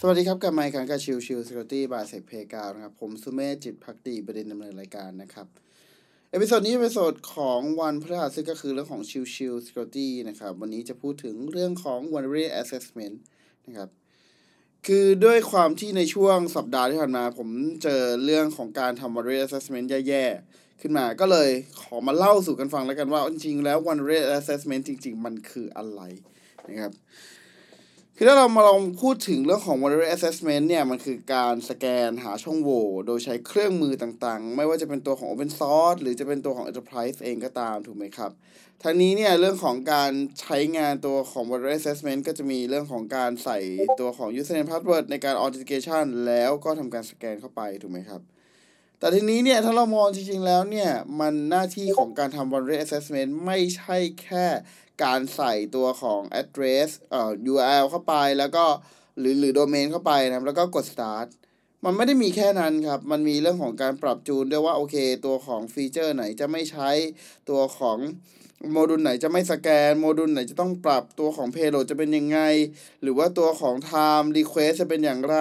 สวัสดีครับ กับไมค์คันกับชิวชิวสกอตตี้บาเซกเพกาวนะครับ ผมสุเมธจิตพักดีประเด็นดำเนินรายการนะครับ เอพิโซดนี้เป็นเอพิโซดของวันพฤหัสซึ่งก็คือเรื่องของชิวชิวสกอตตี้นะครับ วันนี้จะพูดถึงเรื่องของ one way assessment นะครับ คือด้วยความที่ในช่วงสัปดาห์ที่ผ่านมา ผมเจอเรื่องของการทำ one way assessment แย่ๆ ขึ้นมาก็เลยขอมาเล่าสู่กันฟังแล้วกันว่าจริงๆแล้ว one way assessment จริง ๆ มันคืออะไรนะครับ คือถ้าเรามาลองพูดถึงเรื่องของ Vulnerability Assessment เนี่ย มันคือการสแกนหาช่องโหว่โดยใช้เครื่องมือต่างๆ ไม่ว่าจะเป็นตัวของ Open Source หรือจะเป็นตัวของ Enterprise เองก็ตามถูกไหมครับทั้งนี้เนี่ยเรื่องของการใช้งานตัวของ Vulnerability Assessment ก็จะมีเรื่องของการใส่ตัวของ Username Password ในการ Authentication แล้วก็ทำการสแกนเข้าไปถูกไหมครับ แต่ทีนี้เนี่ยถ้าเรามองจริงๆแล้วเนี่ย มันหน้าที่ของการทำ Vulnerability Assessment ไม่ใช่แค่ การใส่ตัวของ address เอ่อ URL เข้าไปแล้วก็หรือหรือ domain เข้าไปนะครับ แล้วก็กด start มันไม่ได้มีแค่นั้นครับ มันมีเรื่องของการปรับจูนด้วยว่าโอเค ตัวของฟีเจอร์ไหนจะไม่ใช้ตัวของ โมดูลไหนจะไม่สแกน โมดูลไหนจะต้องปรับตัวของ payload จะเป็นยังไง หรือว่าตัวของ time request จะเป็นอย่างไร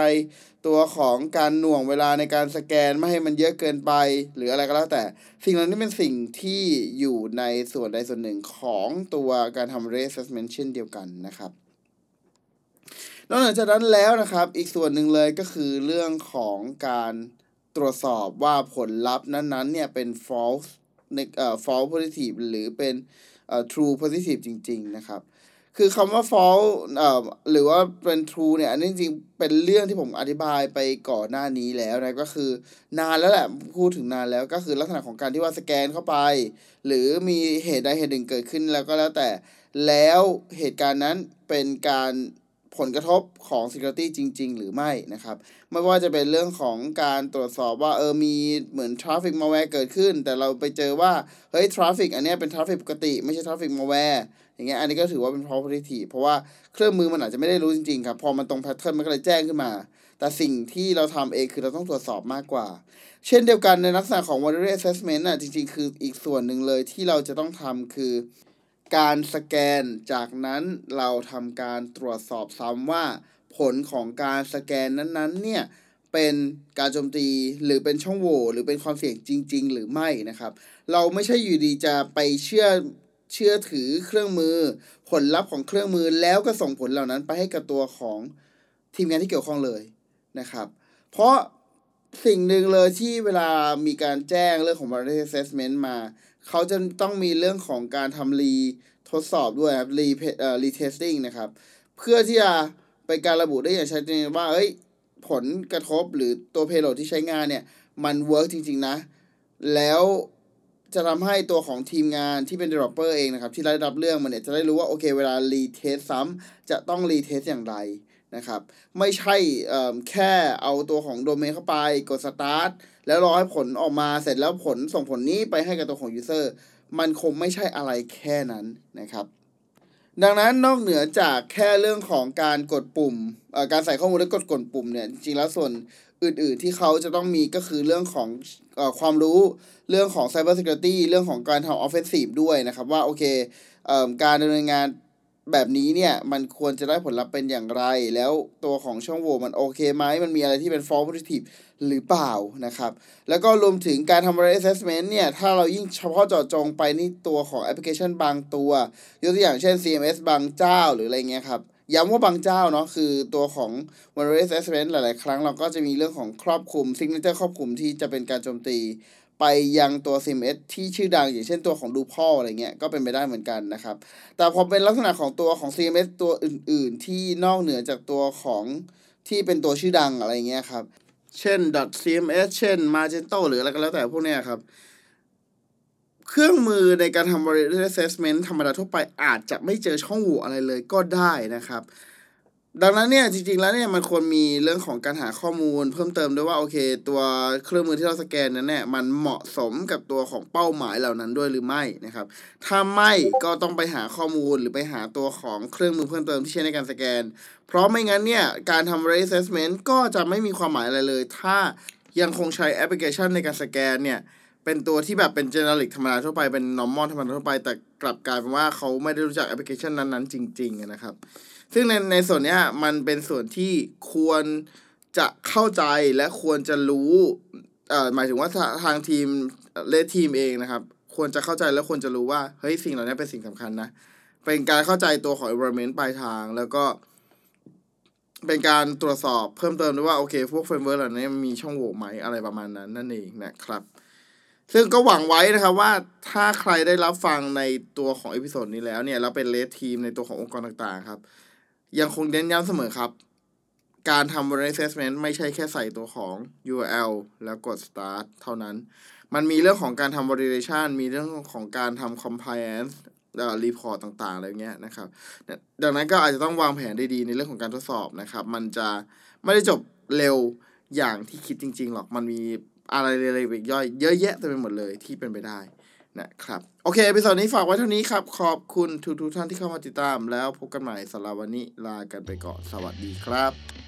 ตัวของการหน่วงเวลาในการสแกนไม่ให้มันเยอะเกินไป หรืออะไรก็แล้วแต่ สิ่งเหล่านี้เป็นสิ่งที่อยู่ในส่วนใดส่วนหนึ่งของตัวการทำ rate assessment เช่นเดียวกันนะครับนอกจากนั้นแล้วนะครับ อีกส่วนหนึ่งเลยก็คือเรื่องของการตรวจสอบว่าผลลัพธ์นั้นๆเนี่ยเป็น false ในเอ่อ false positive หรือเป็นเอ่อ true positive จริง ๆ นะครับ คือคำว่า false เอ่อหรือว่าเป็น true เนี่ยอันนี้จริงๆ เป็นเรื่องที่ผมอธิบายไปก่อนหน้านี้แล้วนะ ก็คือนานแล้วแหละพูดถึงนานแล้วก็คือลักษณะของการที่ว่าสแกนเข้าไป หรือมีเหตุใดเหตุหนึ่งเกิดขึ้นแล้วก็แล้วแต่แล้วเหตุการณ์นั้นเป็นการ ผลกระทบของ security จริง ๆ หรือไม่นะครับ ไม่ว่าจะเป็นเรื่องของการตรวจสอบว่าเออมีเหมือน traffic malware เกิดขึ้น แต่เราไปเจอว่า เฮ้ย traffic อันนี้เป็น traffic ปกติไม่ใช่ traffic malware อย่างเงี้ยอันนี้ก็ถือว่าเป็น false positive เพราะว่าเครื่องมือมันอาจจะไม่ได้รู้จริง ๆ ครับ พอมันตรง pattern มันก็เลยแจ้งขึ้นมา แต่สิ่งที่เราทำเองคือเราต้องตรวจสอบมากกว่า เช่นเดียวกันในลักษณะของ vulnerability assessment น่ะจริง ๆ คืออีกส่วนหนึ่งเลยที่เราจะต้องทำคือ การสแกน จากนั้นเราทำการตรวจสอบซ้ำว่า ผลของการสแกนนั้นๆเนี่ยเป็นการโจมตีหรือเป็นช่องโหว่หรือเป็นความเสี่ยงจริง ๆ หรือไม่นะครับ เราไม่ใช่อยู่ดีจะไปเชื่อเชื่อถือเครื่องมือ ผลลัพธ์ของเครื่องมือแล้วก็ส่งผลเหล่านั้นไปให้กับตัวของทีมงานที่เกี่ยวข้องเลยนะครับ เพราะสิ่งหนึ่งเลยที่เวลามีการแจ้งเรื่องของ vulnerability assessment มา เขาจะต้องมีเรื่องของการทำ re ทดสอบด้วยครับ re เอ่อ retesting นะครับ เพื่อที่จะเป็นการระบุได้อย่างชัดเจนว่าเอ้ยผลกระทบหรือตัว payload ที่ใช้งานเนี่ย มัน work จริง ๆ นะ แล้วจะทำให้ตัวของทีมงานที่เป็น developer เองนะครับ ที่ได้รับเรื่องมันเนี่ย จะได้รู้ว่า โอเค เวลา retest ซ้ำจะต้อง retest อย่างไรนะครับ ไม่ใช่แค่เอาตัวของโดเมนเข้าไปกด start แล้วรอให้ผลออกมาเสร็จแล้วผลส่งผลนี้ไปให้กับตัวของ user มันคงไม่ใช่อะไรแค่นั้นนะครับ ดังนั้นนอกเหนือจากแค่เรื่องของการกดปุ่มการใส่ข้อมูลและกดกดปุ่มเนี่ยจริงๆแล้วส่วนอื่นๆที่เขาจะต้องมีก็คือเรื่องของอความรู้เรื่องของ Cyber Security เรื่องของการทำ Offensive ด้วยนะครับว่าโอเคเอการดำเนินงาน แบบนี้เนี่ยมันควรจะได้ผลลัพธ์เป็นอย่างไร แล้วตัวของช่องโหว่มันโอเคไหมมันมีอะไรที่เป็น false positive หรือเปล่านะครับ แล้วก็รวมถึงการทำ risk assessment เนี่ย ถ้าเรายิ่งเฉพาะเจาะจงไปนี่ตัวของแอปพลิเคชันบางตัว ยกตัวอย่างเช่น CMS บางเจ้าหรืออะไรเงี้ยครับย้ำว่าบางเจ้าเนาะคือตัวของ vulnerability assessment หลาย ๆ ครั้งเราก็จะมีเรื่องของครอบคลุม signature ครอบคลุมที่จะเป็นการโจมตี ไปยังตัว CMS ที่ชื่อดังอย่างเช่นตัวของดูพ่ออะไรเงี้ยก็เป็นไปได้เหมือนกันนะครับ แต่พอเป็นลักษณะของตัวของ CMS ตัวอื่น ๆ ที่นอกเหนือจากตัวของที่เป็นตัวชื่อดังอะไรเงี้ยครับ เช่น .cms เช่น magento หรืออะไรก็แล้วแต่พวกเนี้ยครับ เครื่องมือในการทำ vulnerability assessment ธรรมดาทั่วไปอาจจะไม่เจอช่องโหว่อะไรเลยก็ได้นะครับ ดังนั้นเนี่ยจริงๆแล้วเนี่ยมันควรมีเรื่องของการหาข้อมูล เพิ่มเติมด้วยว่าโอเค ตัวเครื่องมือที่เราสแกนนั้นเนี่ยมันเหมาะสมกับตัวของเป้าหมายเหล่านั้นด้วยหรือไม่นะครับ ถ้าไม่ก็ต้องไปหาข้อมูลหรือไปหาตัวของเครื่องมือเพิ่มเติมที่ใช้ในการสแกน เพราะไม่งั้นเนี่ยการทำ r a s e s s m e n t ก็จะไม่มีความหมายอะไรเลย ถ้ายังคงใช้แอปพลิเคชันในการสแกนเนี่ยเป็นตัวที่แบบเป็น generic ธรรมดาทั่วไปเป็น normal ธรรมดาทั่วไป แต่กลับกลายเป็นว่าเขาไม่ได้รู้จักแอปพลิเคชันนั้นๆจริง ๆนะครับ ซึ่งในในส่วนเนี้ยมันเป็นส่วนที่ควรจะเข้าใจและควรจะรู้เอ่อหมายถึงว่าทางทีม red team เองนะครับ ควรจะเข้าใจและควรจะรู้ว่าเฮ้ยสิ่งเหล่านี้เป็นสิ่งสำคัญนะเป็นการเข้าใจตัวของ environment ปลายทางแล้วก็ เป็นการตรวจสอบเพิ่มเติมด้วยว่าโอเค พวก framework เหล่านี้มีช่องโหว่ไหมอะไรประมาณนั้นนั่นเองนะครับ ซึ่งก็หวังไว้นะครับว่าถ้าใครได้รับฟังในตัวของ episode นี้แล้วเนี่ยเราเป็น red team ในตัวขององค์กรต่างๆ ครับ ยังคงเน้นย้ำเสมอครับ การทำ Vuln Assessment ไม่ใช่แค่ใส่ตัวของ URL แล้วกด start เท่านั้น มันมีเรื่องของการทำ validation มีเรื่องของการทำ compliance เอ่อ report ต่างๆอะไรเงี้ยนะครับ ดังนั้นก็อาจจะต้องวางแผนได้ดีในเรื่องของการทดสอบนะครับ มันจะไม่ได้จบเร็วอย่างที่คิดจริง ๆ หรอก มันมีอะไรเลยๆอีกย่อยเยอะแยะเต็มไปหมดเลยที่เป็นไปได้ นะครับ โอเค episode นี้ฝากไว้เท่านี้ครับ ขอบคุณทุกทุกท่านที่เข้ามาติดตามแล้วพบกันใหม่สำหรับวันนี้ลากันไปก่อน สวัสดีครับ